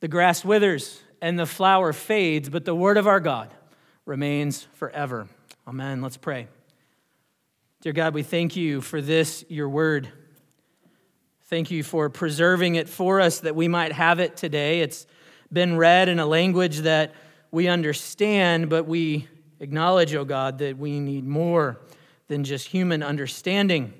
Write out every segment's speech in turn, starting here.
The grass withers and the flower fades, but the word of our God remains forever. Amen. Let's pray. Dear God, we thank you for this, your word. Thank you for preserving it for us that we might have it today. It's been read in a language that we understand, but we acknowledge, oh God, that we need more than just human understanding.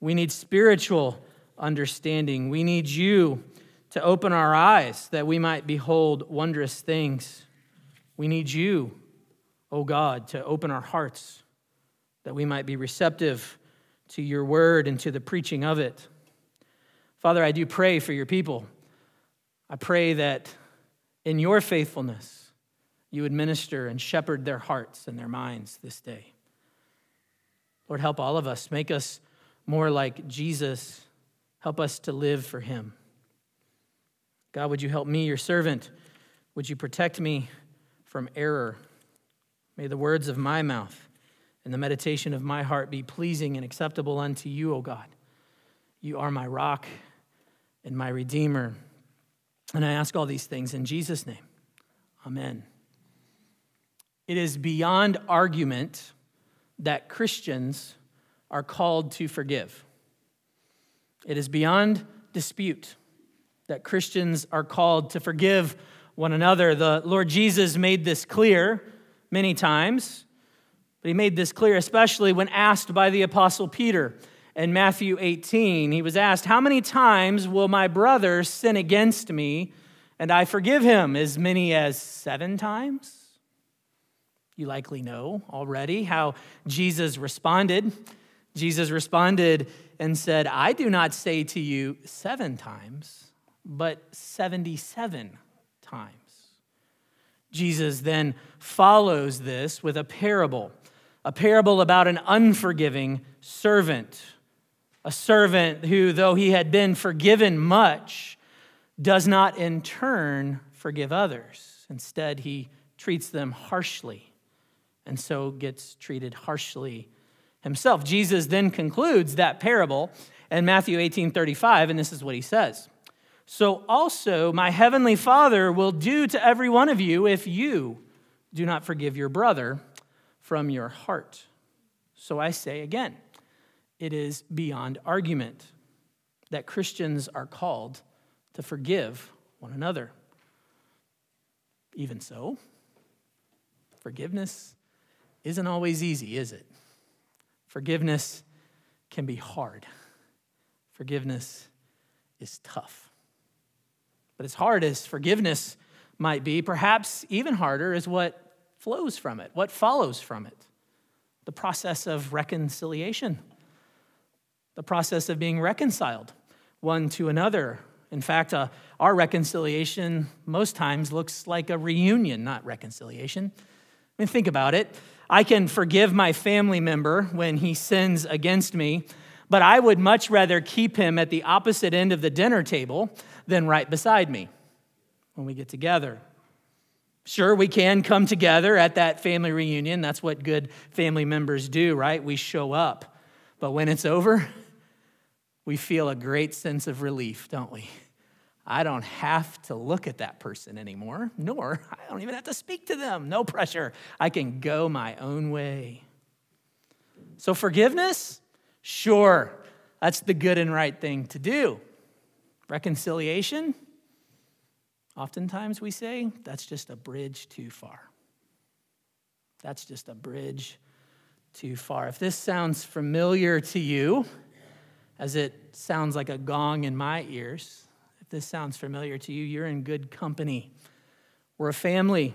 We need spiritual understanding. We need you to open our eyes that we might behold wondrous things. We need you, O oh God, to open our hearts that we might be receptive to your word and to the preaching of it. Father, I do pray for your people. I pray that in your faithfulness, you would minister and shepherd their hearts and their minds this day. Lord, help all of us. Make us more like Jesus. Help us to live for him. God, would you help me, your servant? Would you protect me from error? May the words of my mouth and the meditation of my heart be pleasing and acceptable unto you, O God. You are my rock and my redeemer. And I ask all these things in Jesus' name. Amen. It is beyond argument that Christians are called to forgive. It is beyond dispute that Christians are called to forgive one another. The Lord Jesus made this clear many times, but he made this clear especially when asked by the Apostle Peter in Matthew 18. He was asked, How many times will my brother sin against me and I forgive him? As many as seven times? You likely know already how Jesus responded. Jesus responded and said, I do not say to you seven times, but 77 times. Jesus then follows this with a parable, a parable about an unforgiving servant, a servant who, though he had been forgiven much, does not in turn forgive others. Instead, he treats them harshly and so gets treated harshly himself. Jesus then concludes that parable in Matthew 18 35, and this is what he says. So also my heavenly Father will do to every one of you if you do not forgive your brother from your heart. So I say again, it is beyond argument that Christians are called to forgive one another. Even so, forgiveness isn't always easy, is it? Forgiveness can be hard. Forgiveness is tough. But as hard as forgiveness might be, perhaps even harder is what flows from it, what follows from it the process of reconciliation, the process of being reconciled one to another. In fact, uh, our reconciliation most times looks like a reunion, not reconciliation. I mean, think about it. I can forgive my family member when he sins against me, but I would much rather keep him at the opposite end of the dinner table than right beside me when we get together. Sure, we can come together at that family reunion. That's what good family members do, right? We show up. But when it's over, we feel a great sense of relief, don't we? I don't have to look at that person anymore, nor I don't even have to speak to them. No pressure. I can go my own way. So, forgiveness? Sure, that's the good and right thing to do. Reconciliation? Oftentimes we say that's just a bridge too far. That's just a bridge too far. If this sounds familiar to you, as it sounds like a gong in my ears, if this sounds familiar to you, you're in good company. We're a family.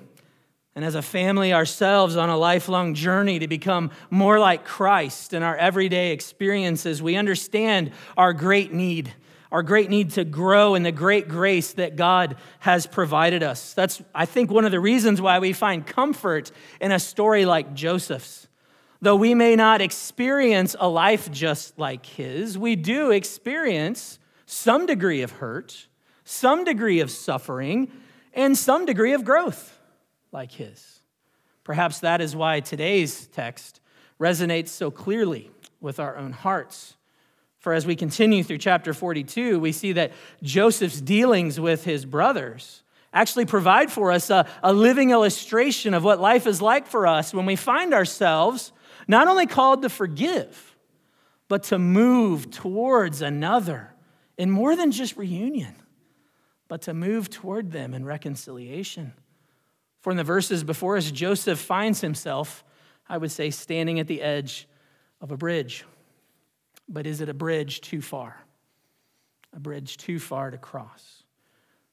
And as a family ourselves on a lifelong journey to become more like Christ in our everyday experiences, we understand our great need, our great need to grow in the great grace that God has provided us. That's, I think, one of the reasons why we find comfort in a story like Joseph's. Though we may not experience a life just like his, we do experience some degree of hurt, some degree of suffering, and some degree of growth like his. Perhaps that is why today's text resonates so clearly with our own hearts. For as we continue through chapter 42, we see that Joseph's dealings with his brothers actually provide for us a, a, living illustration of what life is like for us when we find ourselves not only called to forgive, but to move towards another in more than just reunion, but to move toward them in reconciliation. For in the verses before us, Joseph finds himself, I would say, standing at the edge of a bridge. But is it a bridge too far? A bridge too far to cross.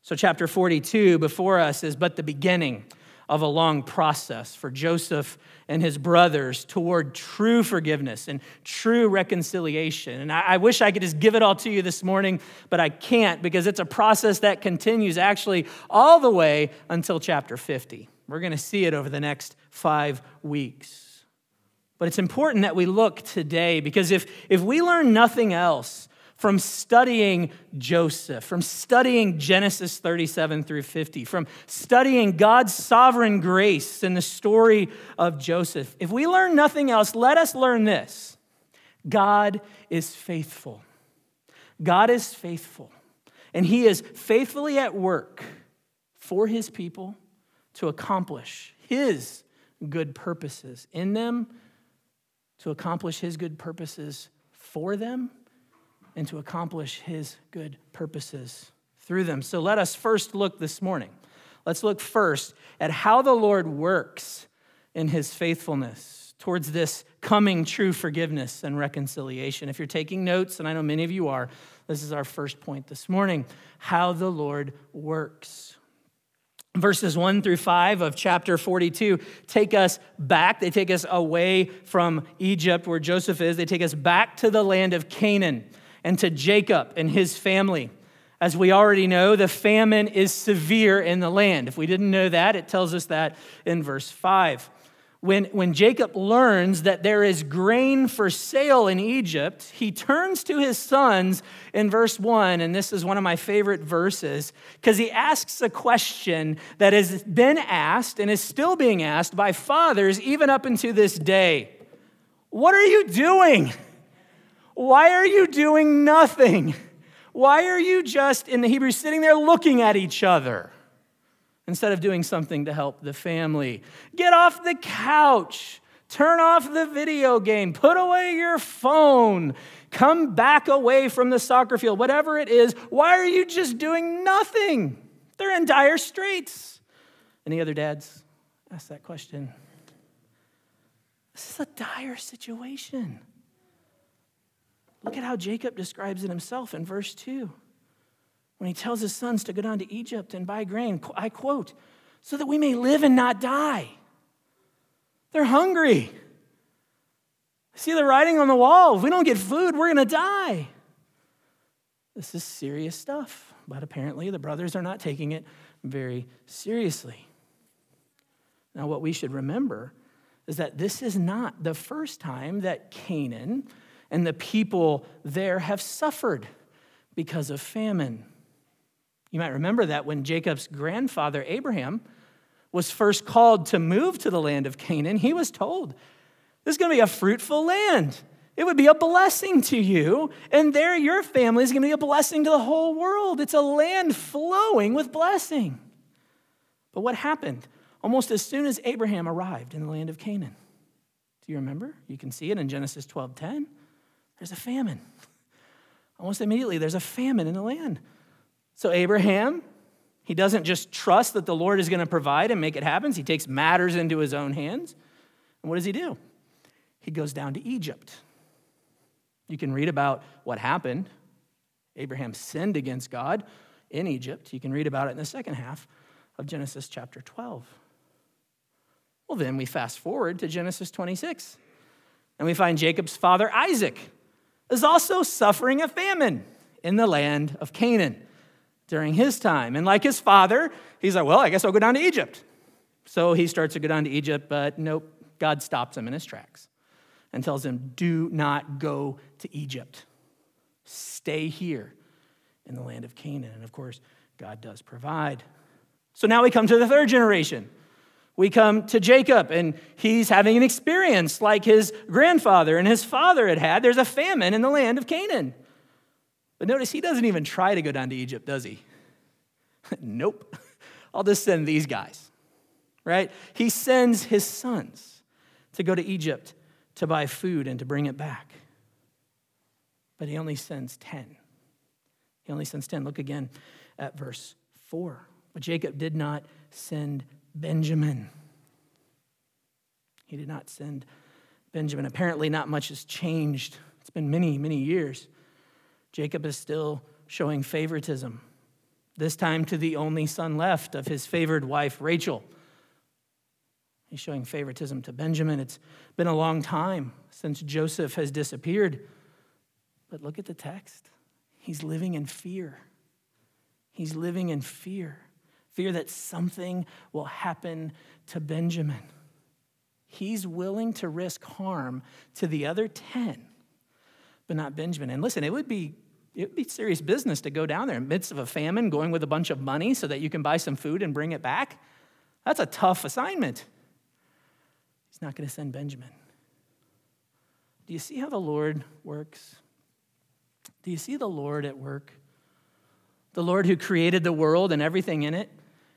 So, chapter 42 before us is but the beginning of a long process for Joseph and his brothers toward true forgiveness and true reconciliation. And I, wish I could just give it all to you this morning, but I can't because it's a process that continues actually all the way until chapter 50. We're going to see it over the next five weeks. But it's important that we look today because if, if we learn nothing else from studying Joseph, from studying Genesis 37 through 50, from studying God's sovereign grace in the story of Joseph, if we learn nothing else, let us learn this God is faithful. God is faithful. And He is faithfully at work for His people to accomplish His good purposes in them to accomplish his good purposes for them and to accomplish his good purposes through them. So let us first look this morning. Let's look first at how the Lord works in his faithfulness towards this coming true forgiveness and reconciliation. If you're taking notes, and I know many of you are, this is our first point this morning how the Lord works. Verses 1 through 5 of chapter 42 take us back. They take us away from Egypt, where Joseph is. They take us back to the land of Canaan and to Jacob and his family. As we already know, the famine is severe in the land. If we didn't know that, it tells us that in verse 5 when, when Jacob learns that there is grain for sale in Egypt, he turns to his sons in verse 1, and this is one of my favorite verses, because he asks a question that has been asked and is still being asked by fathers even up into this day. What are you doing? Why are you doing nothing? Why are you just, in the Hebrew, sitting there looking at each other? Instead of doing something to help the family. Get off the couch. Turn off the video game. Put away your phone. Come back away from the soccer field. Whatever it is, why are you just doing nothing? They're in dire straits. Any other dads ask that question? This is a dire situation. Look at how Jacob describes it himself in verse 2 when he tells his sons to go down to Egypt and buy grain. I quote, so that we may live and not die. They're hungry. See the writing on the wall. If we don't get food, we're going to die. This is serious stuff, but apparently the brothers are not taking it very seriously. Now, what we should remember is that this is not the first time that Canaan and the people there have suffered because of famine. You might remember that when Jacob's grandfather, Abraham, was first called to move to the land of Canaan, he was told, This is going to be a fruitful land. It would be a blessing to you, and there your family is going to be a blessing to the whole world. It's a land flowing with blessing. But what happened almost as soon as Abraham arrived in the land of Canaan? Do you remember? You can see it in Genesis 12:10. There's a famine. Almost immediately, there's a famine in the land. So, Abraham, he doesn't just trust that the Lord is going to provide and make it happen, he takes matters into his own hands. And what does he do? He goes down to Egypt. You can read about what happened. Abraham sinned against God in Egypt. You can read about it in the second half of Genesis chapter 12. Well, then we fast forward to Genesis 26, and we find Jacob's father, Isaac, is also suffering a famine in the land of Canaan during his time. And like his father, he's like, well, I guess I'll go down to Egypt. So he starts to go down to Egypt, but nope, God stops him in his tracks and tells him, do not go to Egypt. Stay here in the land of Canaan. And of course, God does provide. So now we come to the third generation We come to Jacob, and he's having an experience like his grandfather and his father had had. There's a famine in the land of Canaan. But notice he doesn't even try to go down to Egypt, does he? nope. I'll just send these guys, right? He sends his sons to go to Egypt to buy food and to bring it back. But he only sends 10. He only sends 10. Look again at verse 4. But Jacob did not send Benjamin. He did not send Benjamin. Apparently, not much has changed. It's been many, many years. Jacob is still showing favoritism, this time to the only son left of his favored wife, Rachel. He's showing favoritism to Benjamin. It's been a long time since Joseph has disappeared. But look at the text. He's living in fear. He's living in fear fear that something will happen to Benjamin. He's willing to risk harm to the other 10, but not Benjamin. And listen, it would be it would be serious business to go down there in the midst of a famine, going with a bunch of money so that you can buy some food and bring it back. That's a tough assignment. He's not going to send Benjamin. Do you see how the Lord works? Do you see the Lord at work? The Lord who created the world and everything in it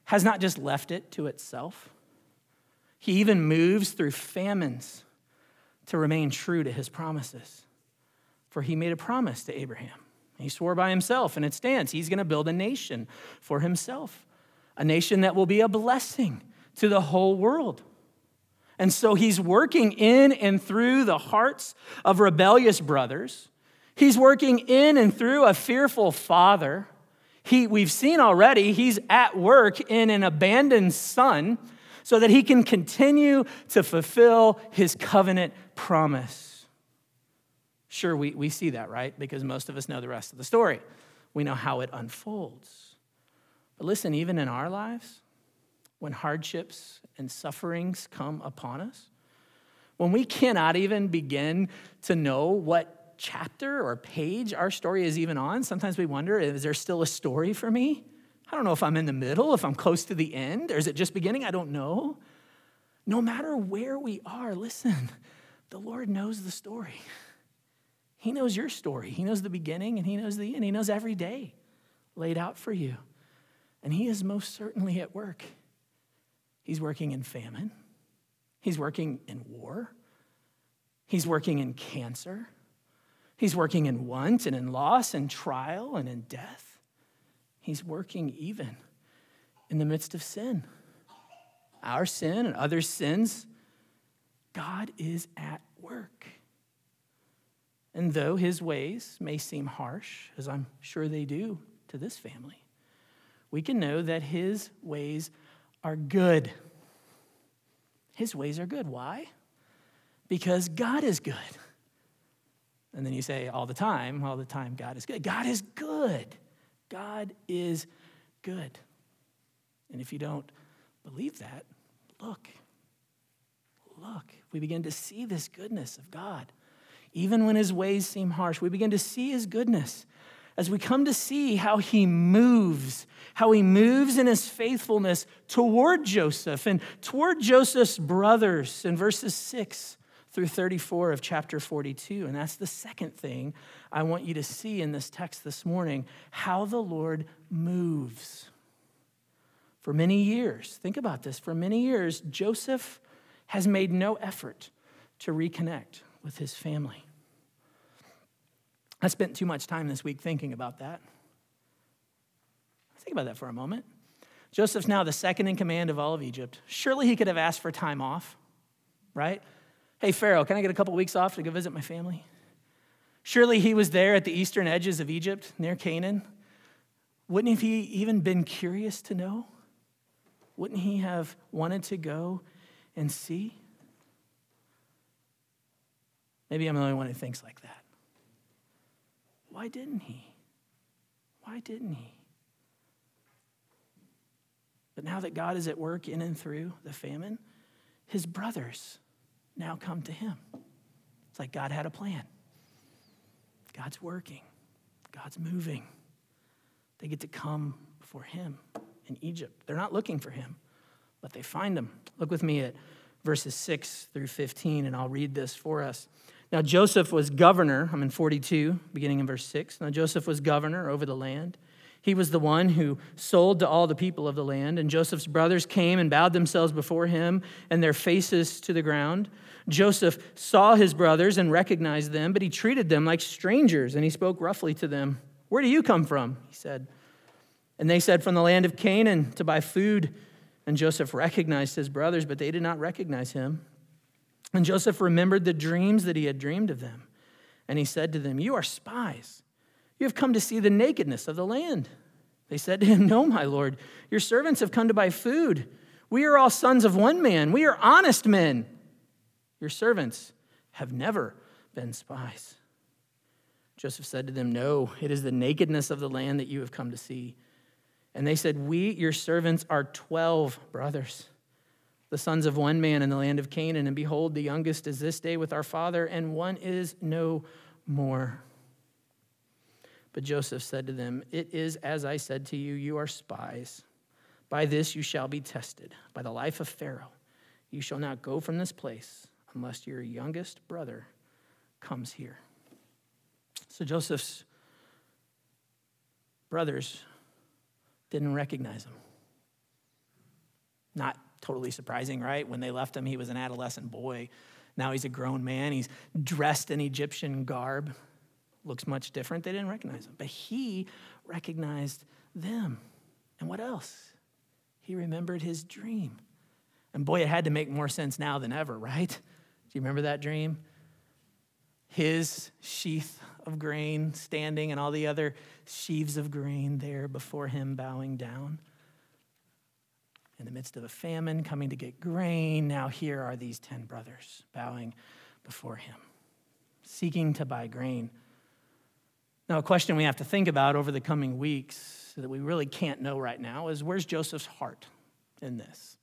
has not just left it to itself, He even moves through famines to remain true to His promises. For He made a promise to Abraham. He swore by Himself, and it stands. He's going to build a nation for Himself, a nation that will be a blessing to the whole world. And so he's working in and through the hearts of rebellious brothers. He's working in and through a fearful father he, we've seen already, he's at work in an abandoned son so that he can continue to fulfill his covenant promise. Sure, we, we see that, right? Because most of us know the rest of the story. We know how it unfolds. But listen, even in our lives, when hardships and sufferings come upon us, when we cannot even begin to know what chapter or page our story is even on. Sometimes we wonder is there still a story for me? I don't know if I'm in the middle, if I'm close to the end, or is it just beginning? I don't know. No matter where we are, listen, the Lord knows the story. He knows your story. He knows the beginning and He knows the end. He knows every day laid out for you. And He is most certainly at work. He's working in famine, He's working in war, He's working in cancer. He's working in want and in loss and trial and in death. He's working even in the midst of sin. Our sin and other sins, God is at work. And though his ways may seem harsh, as I'm sure they do to this family, we can know that his ways are good. His ways are good. Why? Because God is good. And then you say all the time, all the time, God is good. God is good. God is good. And if you don't believe that, look. Look. We begin to see this goodness of God. Even when his ways seem harsh, we begin to see his goodness as we come to see how he moves, how he moves in his faithfulness toward Joseph and toward Joseph's brothers in verses 6 through 34 of chapter 42. And that's the second thing I want you to see in this text this morning how the Lord moves. For many years, think about this, for many years, Joseph has made no effort to reconnect with his family. I spent too much time this week thinking about that. Think about that for a moment. Joseph's now the second in command of all of Egypt. Surely he could have asked for time off, right? Hey, Pharaoh, can I get a couple weeks off to go visit my family? Surely he was there at the eastern edges of Egypt, near Canaan. Wouldn't he even been curious to know? Wouldn't he have wanted to go and see? Maybe I'm the only one who thinks like that. Why didn't he? Why didn't he? But now that God is at work in and through the famine, his brothers now come to him. It's like God had a plan. God's working, God's moving. They get to come before him in Egypt. They're not looking for him, but they find him. Look with me at verses 6 through 15, and I'll read this for us. Now, Joseph was governor. I'm in 42, beginning in verse 6. Now, Joseph was governor over the land. He was the one who sold to all the people of the land, and Joseph's brothers came and bowed themselves before him and their faces to the ground. Joseph saw his brothers and recognized them, but he treated them like strangers, and he spoke roughly to them. Where do you come from? He said. And they said, From the land of Canaan to buy food. And Joseph recognized his brothers, but they did not recognize him. And Joseph remembered the dreams that he had dreamed of them. And he said to them, You are spies. You have come to see the nakedness of the land. They said to him, No, my lord, your servants have come to buy food. We are all sons of one man. We are honest men. Your servants have never been spies. Joseph said to them, No, it is the nakedness of the land that you have come to see. And they said, We, your servants, are 12 brothers, the sons of one man in the land of Canaan. And behold, the youngest is this day with our father, and one is no more. But Joseph said to them, It is as I said to you, you are spies. By this you shall be tested. By the life of Pharaoh, you shall not go from this place unless your youngest brother comes here. So Joseph's brothers didn't recognize him. Not totally surprising, right? When they left him, he was an adolescent boy. Now he's a grown man. He's dressed in Egyptian garb. Looks much different. They didn't recognize him. But he recognized them. And what else? He remembered his dream. And boy, it had to make more sense now than ever, right? Do you remember that dream? His sheath of grain standing and all the other sheaves of grain there before him bowing down. In the midst of a famine, coming to get grain, now here are these 10 brothers bowing before him, seeking to buy grain. Now, a question we have to think about over the coming weeks that we really can't know right now is where's Joseph's heart in this?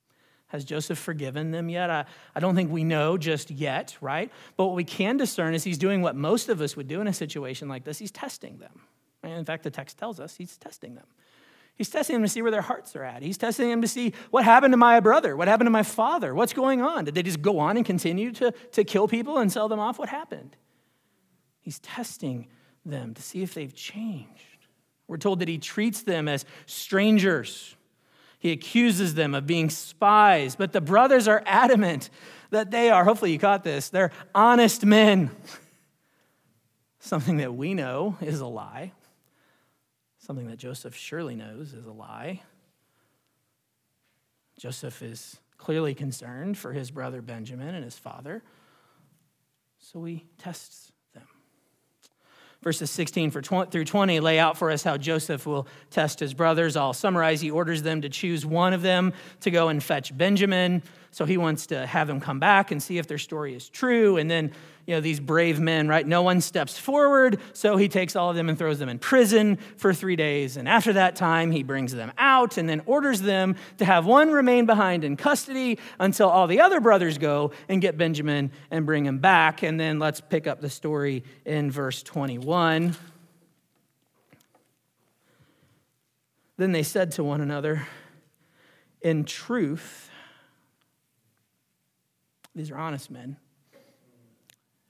Has Joseph forgiven them yet? I, I don't think we know just yet, right? But what we can discern is he's doing what most of us would do in a situation like this he's testing them. And in fact, the text tells us he's testing them. He's testing them to see where their hearts are at. He's testing them to see what happened to my brother, what happened to my father, what's going on. Did they just go on and continue to, to kill people and sell them off? What happened? He's testing them to see if they've changed. We're told that he treats them as strangers he accuses them of being spies, but the brothers are adamant that they are, hopefully you caught this, they're honest men. Something that we know is a lie. Something that Joseph surely knows is a lie. Joseph is clearly concerned for his brother Benjamin and his father, so he tests them. verses 16 through 20 lay out for us how Joseph will test his brothers. I'll summarize. He orders them to choose one of them to go and fetch Benjamin. So he wants to have them come back and see if their story is true. And then, you know, these brave men, right? No one steps forward. So he takes all of them and throws them in prison for three days. And after that time, he brings them out and then orders them to have one remain behind in custody until all the other brothers go and get Benjamin and bring him back. And then let's pick up the story in verse 21. Then they said to one another, In truth, these are honest men.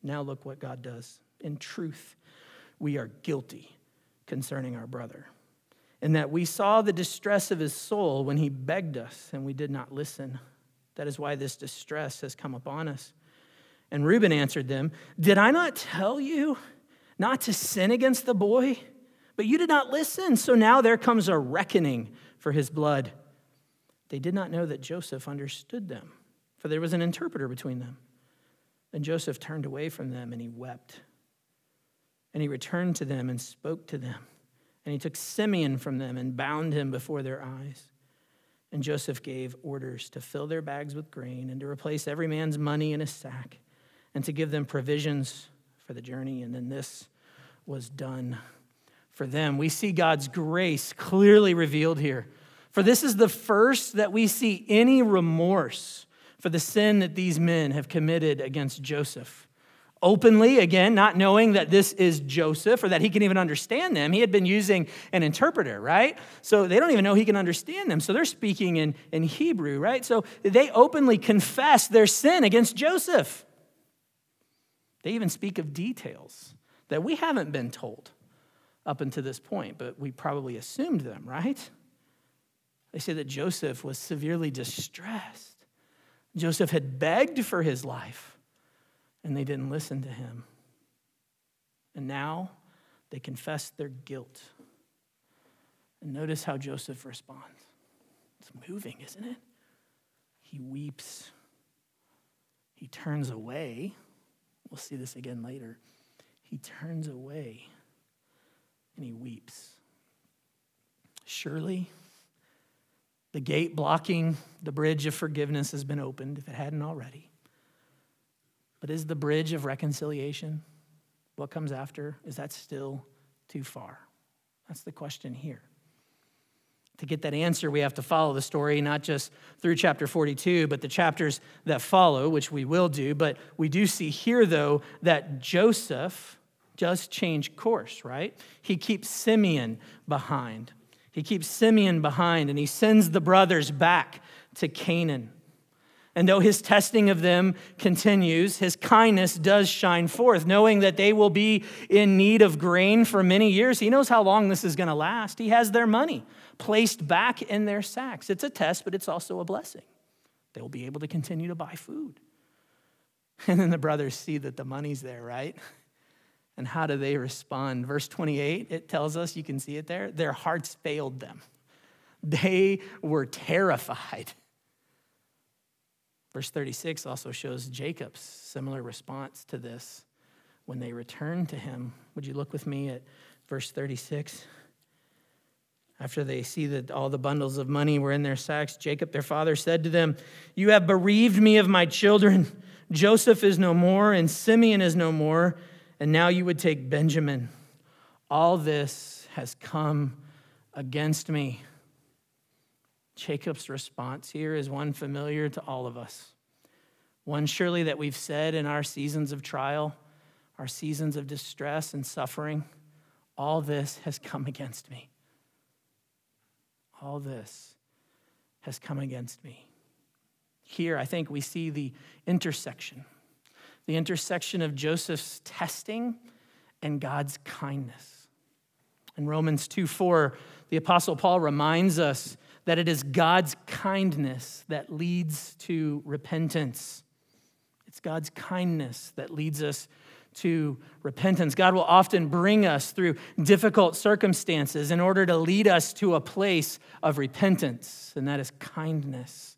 Now look what God does. In truth, we are guilty concerning our brother, in that we saw the distress of his soul when he begged us and we did not listen. That is why this distress has come upon us. And Reuben answered them, Did I not tell you not to sin against the boy? But you did not listen, so now there comes a reckoning for his blood. They did not know that Joseph understood them for there was an interpreter between them. Then Joseph turned away from them and he wept. And he returned to them and spoke to them. And he took Simeon from them and bound him before their eyes. And Joseph gave orders to fill their bags with grain and to replace every man's money in a sack and to give them provisions for the journey. And then this was done for them. We see God's grace clearly revealed here. For this is the first that we see any remorse for the sin that these men have committed against Joseph. openly, again, not knowing that this is Joseph or that he can even understand them. He had been using an interpreter, right? So they don't even know he can understand them. So they're speaking in, in Hebrew, right? So they openly confess their sin against Joseph. They even speak of details that we haven't been told up until this point, but we probably assumed them, right? They say that Joseph was severely distressed. Joseph had begged for his life and they didn't listen to him. And now they confess their guilt. And notice how Joseph responds. It's moving, isn't it? He weeps. He turns away. We'll see this again later. He turns away and he weeps. Surely, the gate blocking the bridge of forgiveness has been opened, if it hadn't already. But is the bridge of reconciliation, what comes after, is that still too far? That's the question here. To get that answer, we have to follow the story, not just through chapter 42, but the chapters that follow, which we will do. But we do see here, though, that Joseph does change course, right? He keeps Simeon behind. He keeps Simeon behind, and he sends the brothers back to Canaan. And though his testing of them continues, his kindness does shine forth. Knowing that they will be in need of grain for many years, he knows how long this is going to last. He has their money placed back in their sacks. It's a test, but it's also a blessing. They will be able to continue to buy food. And then the brothers see that the money's there, right? And how do they respond? Verse 28, it tells us, you can see it there, their hearts failed them. They were terrified. Verse 36 also shows Jacob's similar response to this when they returned to him. Would you look with me at verse 36? After they see that all the bundles of money were in their sacks, Jacob, their father, said to them, You have bereaved me of my children. Joseph is no more, and Simeon is no more, and now you would take Benjamin. All this has come against me. Jacob's response here is one familiar to all of us. One surely that we've said in our seasons of trial, our seasons of distress and suffering, all this has come against me. All this has come against me. Here, I think we see the intersection the intersection of Joseph's testing and God's kindness. In Romans 2 4, the Apostle Paul reminds us that it is God's kindness that leads to repentance. It's God's kindness that leads us to repentance. God will often bring us through difficult circumstances in order to lead us to a place of repentance, and that is kindness.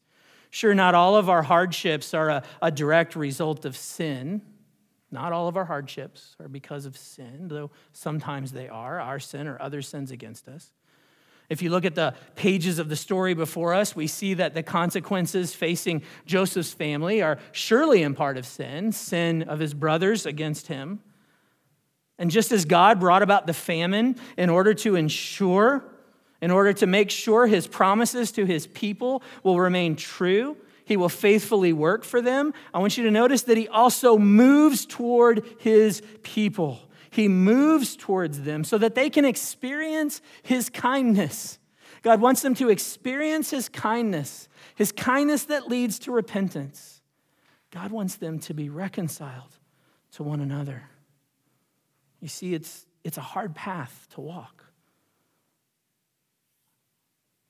Sure, not all of our hardships are a, a direct result of sin. Not all of our hardships are because of sin, though sometimes they are, our sin or other sins against us. If you look at the pages of the story before us, we see that the consequences facing Joseph's family are surely in part of sin, sin of his brothers against him. And just as God brought about the famine in order to ensure, in order to make sure his promises to his people will remain true, he will faithfully work for them. I want you to notice that he also moves toward his people he moves towards them so that they can experience his kindness. God wants them to experience his kindness, his kindness that leads to repentance. God wants them to be reconciled to one another. You see, it's, it's a hard path to walk.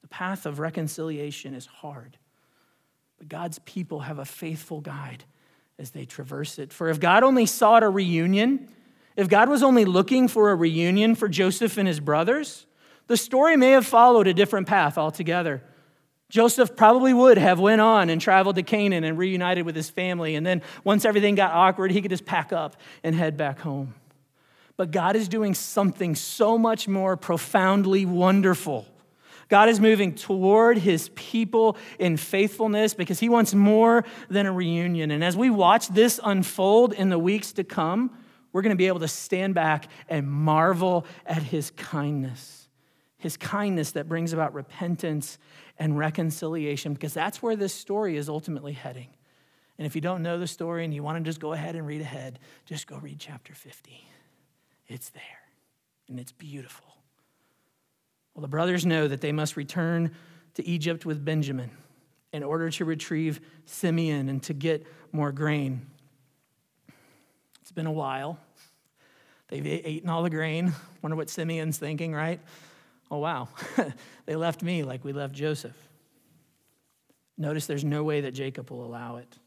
The path of reconciliation is hard, but God's people have a faithful guide as they traverse it. For if God only sought a reunion, if God was only looking for a reunion for Joseph and his brothers, the story may have followed a different path altogether. Joseph probably would have went on and traveled to Canaan and reunited with his family and then once everything got awkward he could just pack up and head back home. But God is doing something so much more profoundly wonderful. God is moving toward his people in faithfulness because he wants more than a reunion. And as we watch this unfold in the weeks to come, we're going to be able to stand back and marvel at his kindness. His kindness that brings about repentance and reconciliation, because that's where this story is ultimately heading. And if you don't know the story and you want to just go ahead and read ahead, just go read chapter 50. It's there, and it's beautiful. Well, the brothers know that they must return to Egypt with Benjamin in order to retrieve Simeon and to get more grain. It's been a while. They've eaten all the grain. Wonder what Simeon's thinking, right? Oh, wow. they left me like we left Joseph. Notice there's no way that Jacob will allow it.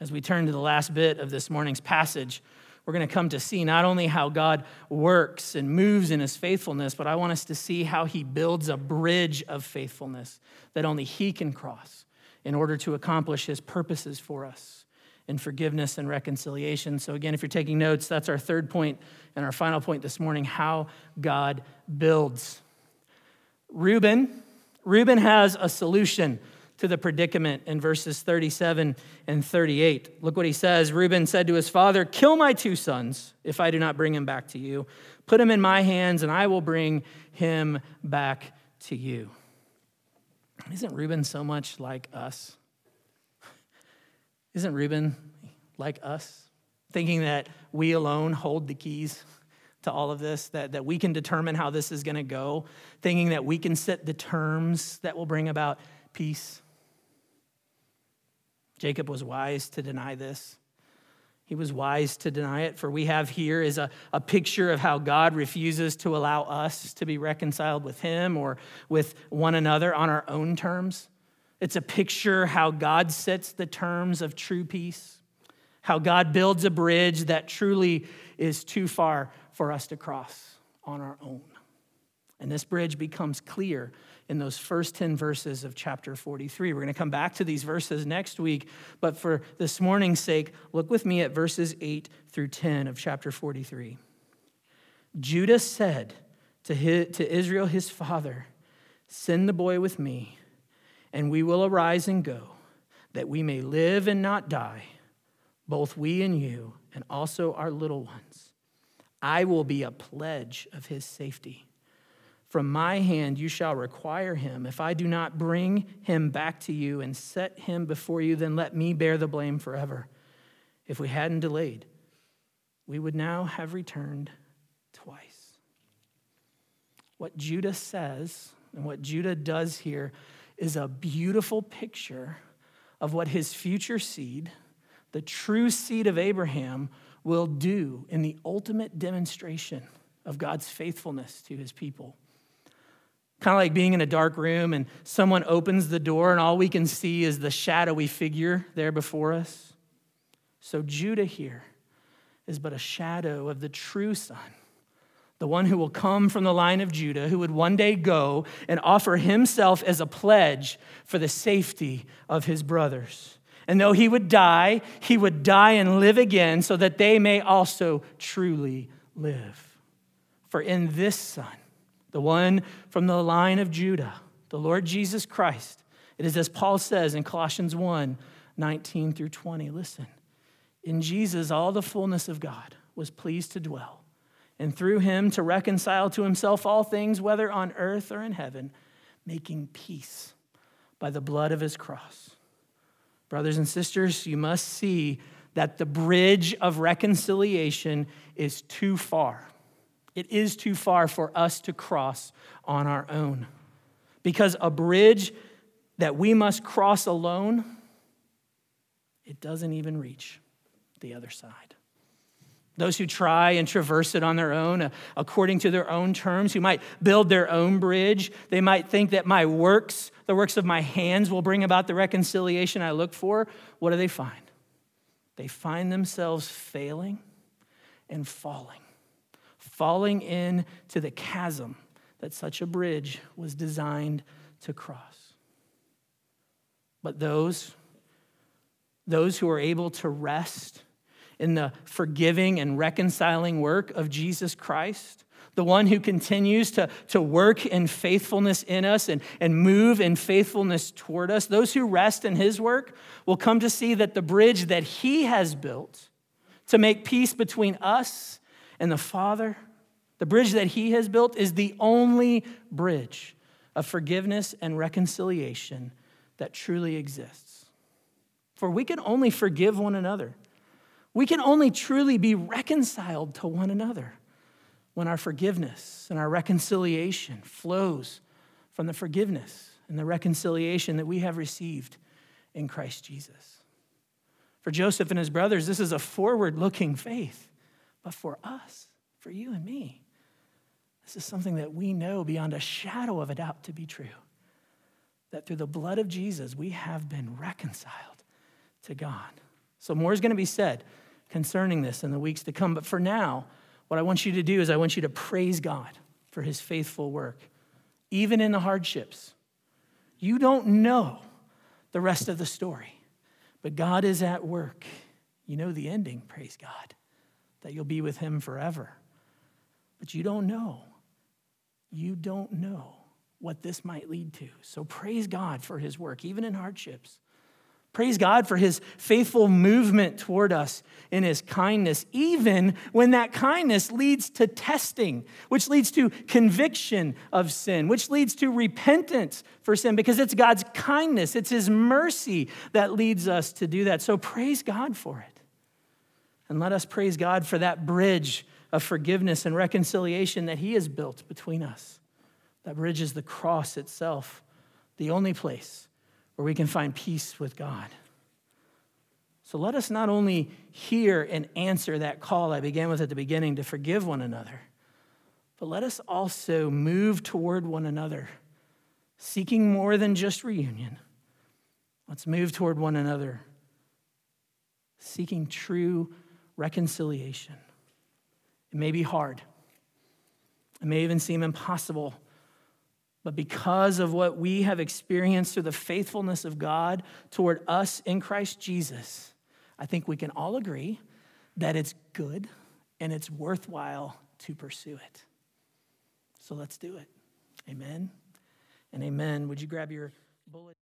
As we turn to the last bit of this morning's passage, we're going to come to see not only how God works and moves in his faithfulness, but I want us to see how he builds a bridge of faithfulness that only he can cross in order to accomplish his purposes for us in forgiveness and reconciliation. So, again, if you're taking notes, that's our third point and our final point this morning how God builds. Reuben, Reuben has a solution to the predicament in verses 37 and 38. Look what he says. Reuben said to his father, Kill my two sons if I do not bring him back to you. Put him in my hands, and I will bring him back to you. Isn't Reuben so much like us? Isn't Reuben like us? Thinking that we alone hold the keys to all of this, that, that we can determine how this is going to go, thinking that we can set the terms that will bring about peace. Jacob was wise to deny this. He was wise to deny it, for we have here is a, a picture of how God refuses to allow us to be reconciled with Him or with one another on our own terms. It's a picture how God sets the terms of true peace, how God builds a bridge that truly is too far for us to cross on our own. And this bridge becomes clear in those first 10 verses of chapter 43. We're going to come back to these verses next week, but for this morning's sake, look with me at verses 8 through 10 of chapter 43. Judah said to, his, to Israel, his father, Send the boy with me, and we will arise and go, that we may live and not die, both we and you, and also our little ones. I will be a pledge of his safety. From my hand you shall require him. If I do not bring him back to you and set him before you, then let me bear the blame forever. If we hadn't delayed, we would now have returned twice. What Judah says and what Judah does here is a beautiful picture of what his future seed, the true seed of Abraham, will do in the ultimate demonstration of God's faithfulness to his people. Kind of like being in a dark room and someone opens the door and all we can see is the shadowy figure there before us. So Judah here is but a shadow of the true son, the one who will come from the line of Judah, who would one day go and offer himself as a pledge for the safety of his brothers. And though he would die, he would die and live again so that they may also truly live. For in this son, the one from the line of Judah, the Lord Jesus Christ. It is as Paul says in Colossians 1 19 through 20. Listen, in Jesus, all the fullness of God was pleased to dwell, and through him to reconcile to himself all things, whether on earth or in heaven, making peace by the blood of his cross. Brothers and sisters, you must see that the bridge of reconciliation is too far. It is too far for us to cross on our own. Because a bridge that we must cross alone, it doesn't even reach the other side. Those who try and traverse it on their own, uh, according to their own terms, who might build their own bridge, they might think that my works, the works of my hands, will bring about the reconciliation I look for. What do they find? They find themselves failing and falling falling into the chasm that such a bridge was designed to cross. But those, those who are able to rest in the forgiving and reconciling work of Jesus Christ, the one who continues to, to work in faithfulness in us and, and move in faithfulness toward us, those who rest in his work will come to see that the bridge that he has built to make peace between us and the Father, the bridge that He has built, is the only bridge of forgiveness and reconciliation that truly exists. For we can only forgive one another. We can only truly be reconciled to one another when our forgiveness and our reconciliation flows from the forgiveness and the reconciliation that we have received in Christ Jesus. For Joseph and his brothers, this is a forward looking faith. But for us, for you and me, this is something that we know beyond a shadow of a doubt to be true. That through the blood of Jesus, we have been reconciled to God. So more is going to be said concerning this in the weeks to come. But for now, what I want you to do is I want you to praise God for his faithful work, even in the hardships. You don't know the rest of the story, but God is at work. You know the ending, praise God, that you'll be with him forever. But you don't know. You don't know what this might lead to. So praise God for his work, even in hardships. Praise God for his faithful movement toward us in his kindness, even when that kindness leads to testing, which leads to conviction of sin, which leads to repentance for sin, because it's God's kindness, it's his mercy that leads us to do that. So praise God for it. And let us praise God for that bridge of forgiveness and reconciliation that he has built between us. That bridge is the cross itself, the only place where we can find peace with God. So let us not only hear and answer that call I began with at the beginning to forgive one another, but let us also move toward one another, seeking more than just reunion. Let's move toward one another, seeking true reconciliation. It may be hard, it may even seem impossible but because of what we have experienced through the faithfulness of God toward us in Christ Jesus, I think we can all agree that it's good and it's worthwhile to pursue it. So let's do it. Amen and amen. Would you grab your bullet?